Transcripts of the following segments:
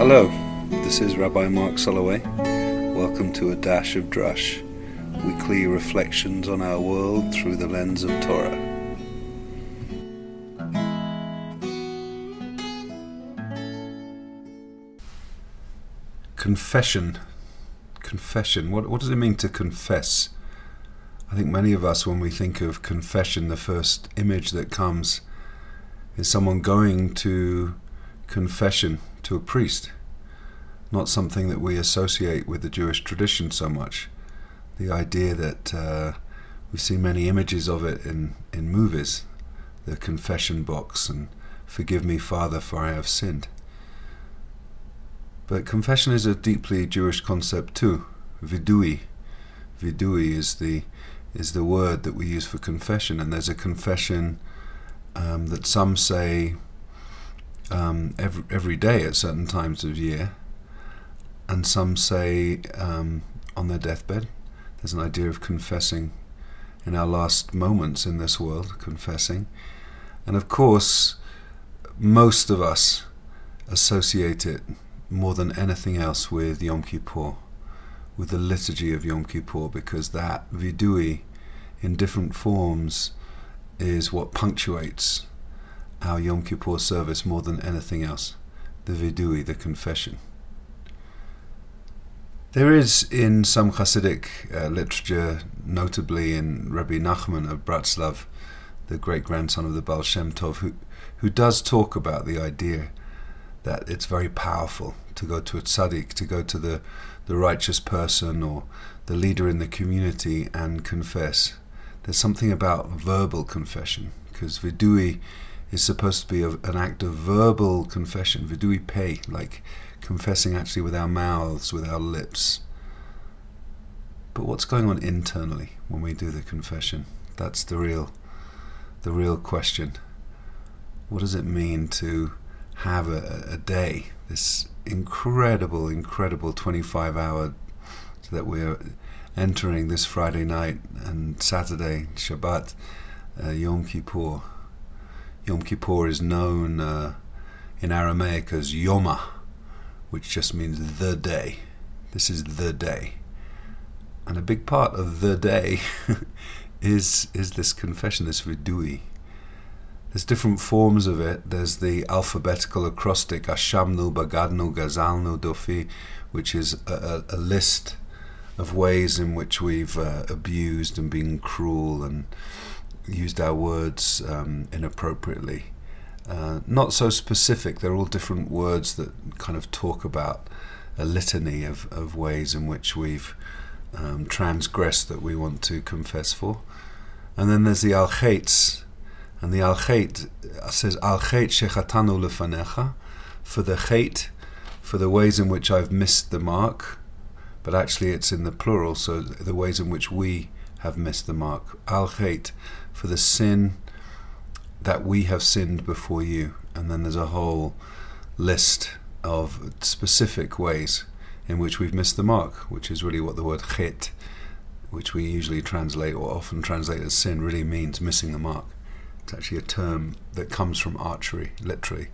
Hello, this is Rabbi Mark Soloway. Welcome to A Dash of Drush, weekly reflections on our world through the lens of Torah. Confession. Confession. What, what does it mean to confess? I think many of us, when we think of confession, the first image that comes is someone going to confession to a priest, not something that we associate with the Jewish tradition so much. The idea that uh, we see many images of it in, in movies, the confession box, and forgive me, Father, for I have sinned. But confession is a deeply Jewish concept too. Vidui. Vidui is the is the word that we use for confession, and there's a confession um, that some say um, every, every day at certain times of year, and some say um, on their deathbed. There's an idea of confessing in our last moments in this world, confessing. And of course, most of us associate it more than anything else with Yom Kippur, with the liturgy of Yom Kippur, because that vidui in different forms is what punctuates our Yom Kippur service more than anything else. The vidui, the confession. There is in some Hasidic uh, literature, notably in Rabbi Nachman of Bratslav, the great grandson of the Baal Shem Tov, who, who does talk about the idea that it's very powerful to go to a tzaddik, to go to the, the righteous person or the leader in the community and confess. There's something about verbal confession, because vidui is supposed to be a, an act of verbal confession, vidui peh, like confessing actually with our mouths, with our lips. But what's going on internally when we do the confession? That's the real, the real question. What does it mean to have a, a day, this incredible, incredible 25 hour that we're entering this Friday night and Saturday, Shabbat, uh, Yom Kippur. Yom Kippur is known uh, in Aramaic as Yoma, which just means the day. This is the day. And a big part of the day is is this confession, this vidui. There's different forms of it. There's the alphabetical acrostic Ashamnu, Bagadnu, Gazalnu, Dofi, which is a, a, a list of ways in which we've uh, abused and been cruel and used our words um, inappropriately. Uh, not so specific, they're all different words that kind of talk about a litany of, of ways in which we've um, transgressed that we want to confess for. And then there's the Al and the Al says Al Shechatanu Lefanecha, for the Chet, for the ways in which I've missed the mark, but actually it's in the plural, so the ways in which we have missed the mark. Al for the sin that we have sinned before you. And then there's a whole list of specific ways in which we've missed the mark, which is really what the word chet, which we usually translate or often translate as sin, really means missing the mark. It's actually a term that comes from archery, literally,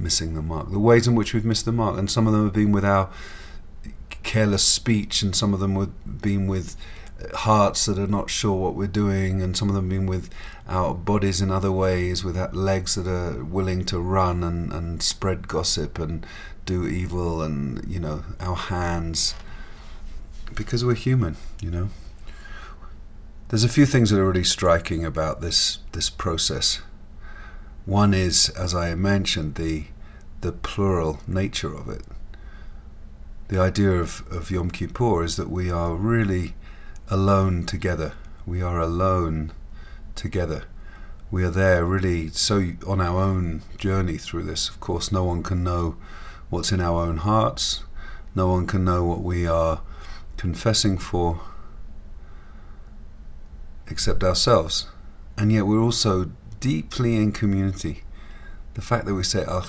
missing the mark. The ways in which we've missed the mark, and some of them have been with our careless speech, and some of them have been with hearts that are not sure what we're doing, and some of them been with our bodies in other ways, with legs that are willing to run and, and spread gossip and do evil, and you know, our hands, because we're human, you know. There's a few things that are really striking about this this process. One is, as I mentioned, the the plural nature of it. The idea of, of Yom Kippur is that we are really alone together. We are alone together. We are there really so on our own journey through this. Of course, no one can know what's in our own hearts. No one can know what we are confessing for except ourselves. And yet we're also deeply in community. The fact that we say Al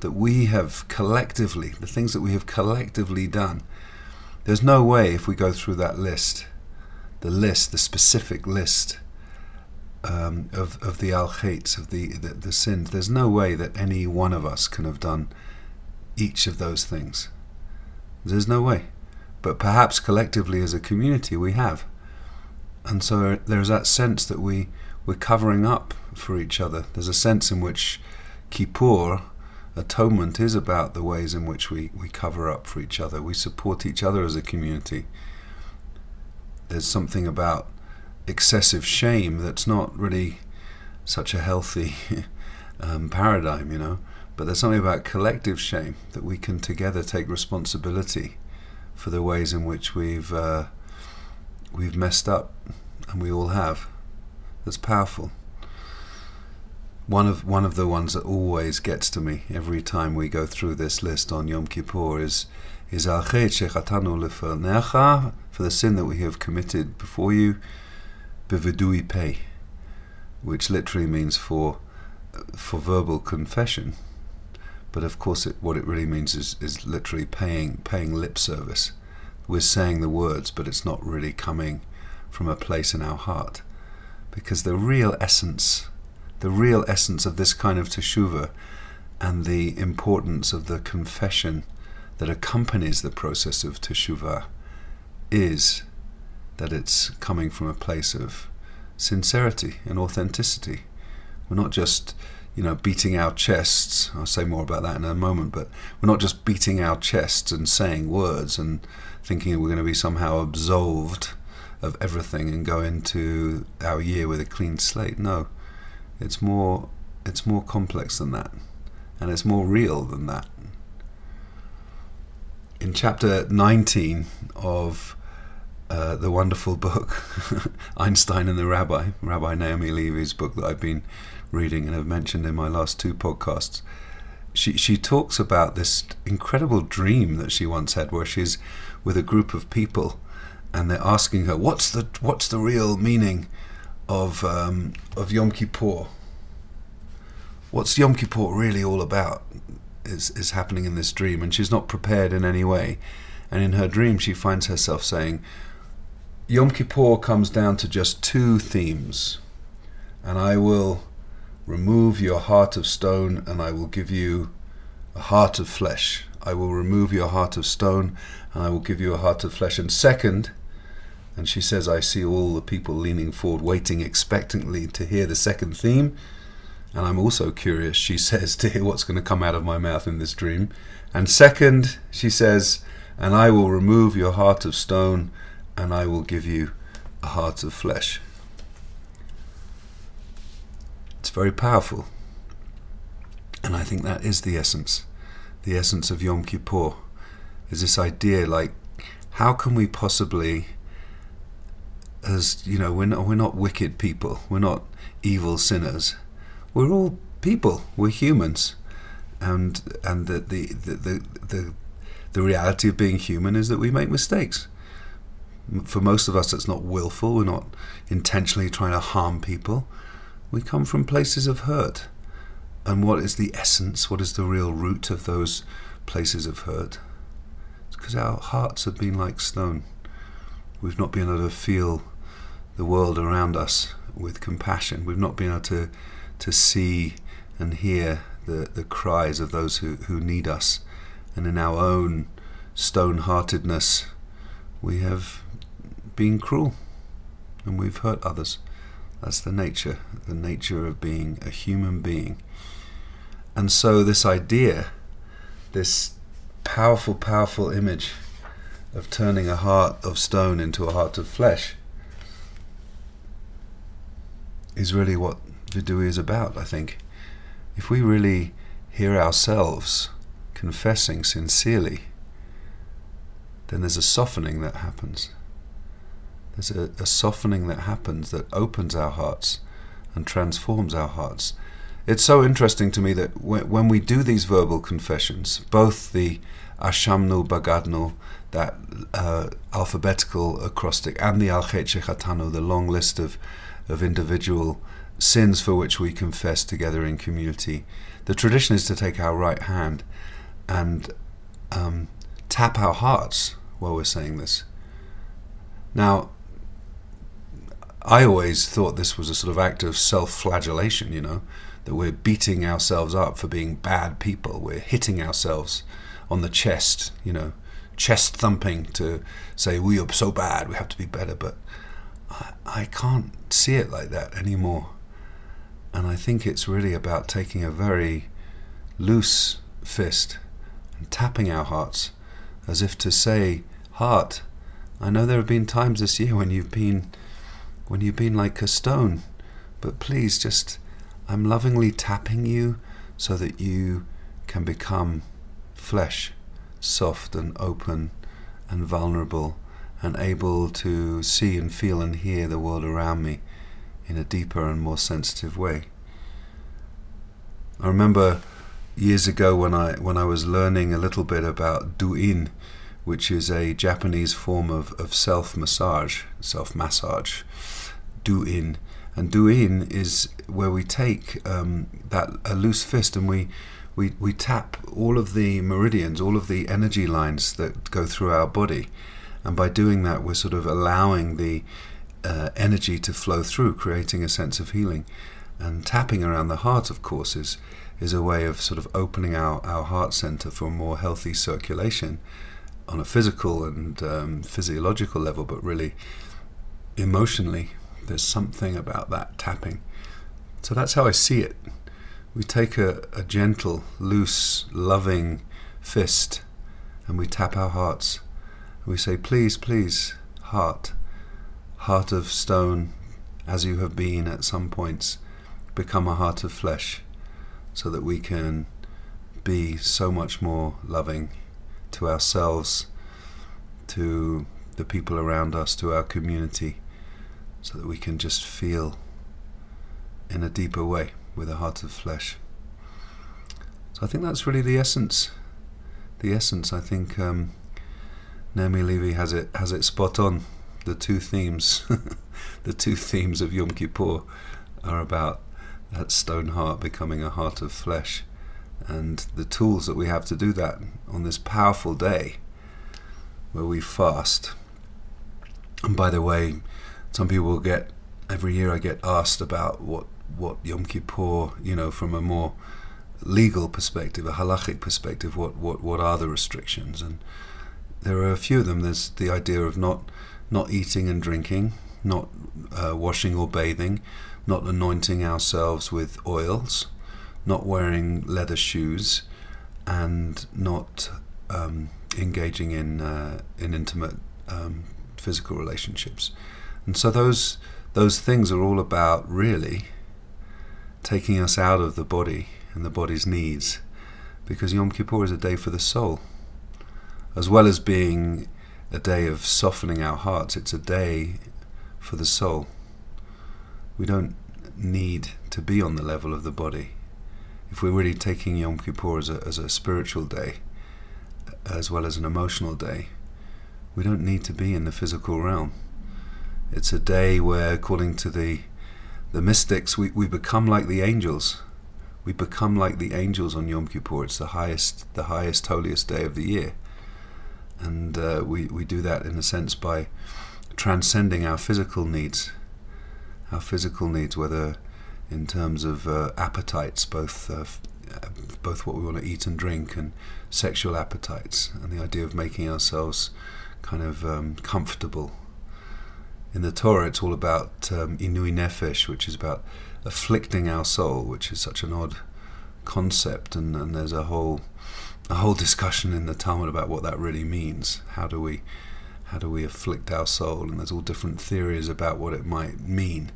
that we have collectively, the things that we have collectively done, there's no way if we go through that list, the list, the specific list, um, of of the al khaits of the, the the sins. There's no way that any one of us can have done each of those things. There's no way. But perhaps collectively as a community we have. And so there's that sense that we, we're covering up for each other. There's a sense in which Kippur, atonement, is about the ways in which we, we cover up for each other. We support each other as a community. There's something about excessive shame that's not really such a healthy um, paradigm, you know. But there's something about collective shame that we can together take responsibility for the ways in which we've uh, we've messed up, and we all have. That's powerful. One of one of the ones that always gets to me every time we go through this list on Yom Kippur is is for the sin that we have committed before you, peh, which literally means for for verbal confession. But of course, it, what it really means is, is literally paying paying lip service. We're saying the words, but it's not really coming from a place in our heart, because the real essence, the real essence of this kind of teshuva, and the importance of the confession that accompanies the process of teshuva, is that it's coming from a place of sincerity and authenticity. We're not just you know, beating our chests. I'll say more about that in a moment, but we're not just beating our chests and saying words and thinking we're going to be somehow absolved of everything and go into our year with a clean slate. No, it's more it's more complex than that, and it's more real than that. In chapter 19 of uh, the wonderful book Einstein and the Rabbi, Rabbi Naomi Levy's book that I've been reading and have mentioned in my last two podcasts. She she talks about this incredible dream that she once had, where she's with a group of people, and they're asking her, "What's the what's the real meaning of um, of Yom Kippur? What's Yom Kippur really all about?" Is is happening in this dream, and she's not prepared in any way. And in her dream, she finds herself saying, Yom Kippur comes down to just two themes, and I will Remove your heart of stone, and I will give you a heart of flesh. I will remove your heart of stone, and I will give you a heart of flesh. And second, and she says, I see all the people leaning forward, waiting expectantly to hear the second theme. And I'm also curious, she says, to hear what's going to come out of my mouth in this dream. And second, she says, and I will remove your heart of stone, and I will give you a heart of flesh. It's very powerful. And I think that is the essence. The essence of Yom Kippur is this idea like, how can we possibly, as you know, we're not, we're not wicked people, we're not evil sinners, we're all people, we're humans. And, and the, the, the, the, the, the reality of being human is that we make mistakes. For most of us, it's not willful, we're not intentionally trying to harm people we come from places of hurt. And what is the essence? What is the real root of those places of hurt? It's because our hearts have been like stone. We've not been able to feel the world around us with compassion. We've not been able to, to see and hear the, the cries of those who, who need us. And in our own stone heartedness, we have been cruel and we've hurt others. That's the nature, the nature of being a human being. And so, this idea, this powerful, powerful image of turning a heart of stone into a heart of flesh, is really what Vidui is about, I think. If we really hear ourselves confessing sincerely, then there's a softening that happens. There's a, a softening that happens that opens our hearts and transforms our hearts. It's so interesting to me that when we do these verbal confessions, both the Ashamnu Bagadnu, that uh, alphabetical acrostic, and the Al Chatanu, the long list of, of individual sins for which we confess together in community, the tradition is to take our right hand and um, tap our hearts while we're saying this. Now, I always thought this was a sort of act of self-flagellation. You know, that we're beating ourselves up for being bad people. We're hitting ourselves on the chest. You know, chest thumping to say we are so bad, we have to be better. But I, I can't see it like that anymore. And I think it's really about taking a very loose fist and tapping our hearts as if to say, Heart, I know there have been times this year when you've been when you've been like a stone, but please just I'm lovingly tapping you so that you can become flesh, soft and open and vulnerable and able to see and feel and hear the world around me in a deeper and more sensitive way. I remember years ago when I when I was learning a little bit about Do-in, which is a Japanese form of, of self massage, self massage, Do-in, and Do-in is where we take um, that a loose fist and we, we we tap all of the meridians, all of the energy lines that go through our body, and by doing that, we're sort of allowing the uh, energy to flow through, creating a sense of healing. And tapping around the heart, of course, is is a way of sort of opening our, our heart center for more healthy circulation on a physical and um, physiological level, but really emotionally, there's something about that tapping. So that's how I see it. We take a, a gentle, loose, loving fist and we tap our hearts. We say, Please, please, heart, heart of stone, as you have been at some points, become a heart of flesh so that we can be so much more loving to ourselves, to the people around us, to our community, so that we can just feel in a deeper way with a heart of flesh. So I think that's really the essence. The essence. I think um, Naomi Levy has it has it spot on. The two themes, the two themes of Yom Kippur, are about that stone heart becoming a heart of flesh and the tools that we have to do that on this powerful day where we fast. And by the way, some people get every year I get asked about what what Yom Kippur, you know, from a more legal perspective, a halachic perspective, what, what, what are the restrictions? And there are a few of them. There's the idea of not not eating and drinking, not uh, washing or bathing, not anointing ourselves with oils, not wearing leather shoes, and not um, engaging in uh, in intimate um, physical relationships. And so those those things are all about really taking us out of the body and the body's needs, because Yom Kippur is a day for the soul, as well as being a day of softening our hearts. It's a day for the soul. We don't need to be on the level of the body if we're really taking Yom Kippur as a, as a spiritual day, as well as an emotional day, we don't need to be in the physical realm. It's a day where, according to the the mystics, we, we become like the angels. We become like the angels on Yom Kippur. It's the highest, the highest, holiest day of the year, and uh, we we do that in a sense by transcending our physical needs, our physical needs, whether in terms of uh, appetites, both uh, both what we want to eat and drink, and sexual appetites, and the idea of making ourselves kind of um, comfortable. In the Torah, it's all about um, inui nefesh, which is about afflicting our soul, which is such an odd concept, and, and there's a whole a whole discussion in the Talmud about what that really means. How do we how do we afflict our soul? And there's all different theories about what it might mean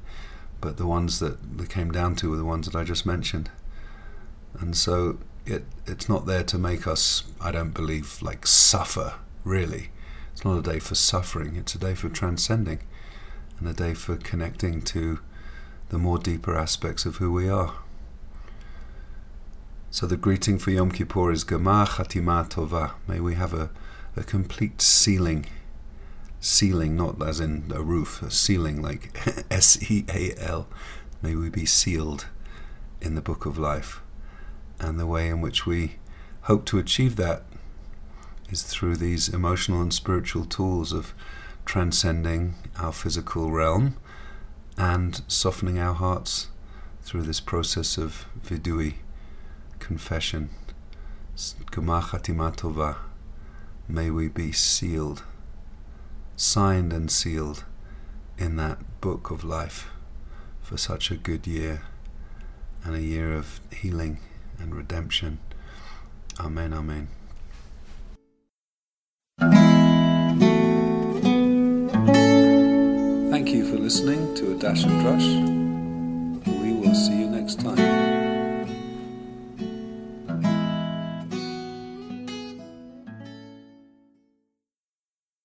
but the ones that they came down to were the ones that I just mentioned. And so it it's not there to make us, I don't believe, like suffer, really. It's not a day for suffering, it's a day for transcending and a day for connecting to the more deeper aspects of who we are. So the greeting for Yom Kippur is Gemar Chatima Tova. May we have a, a complete sealing sealing, not as in a roof, a sealing like S E A L. May we be sealed in the book of life. And the way in which we hope to achieve that is through these emotional and spiritual tools of transcending our physical realm and softening our hearts through this process of vidui, confession. May we be sealed, signed and sealed in that book of life for such a good year and a year of healing and redemption. Amen, Amen. Thank you for listening to A Dash of Drush. We will see you next time.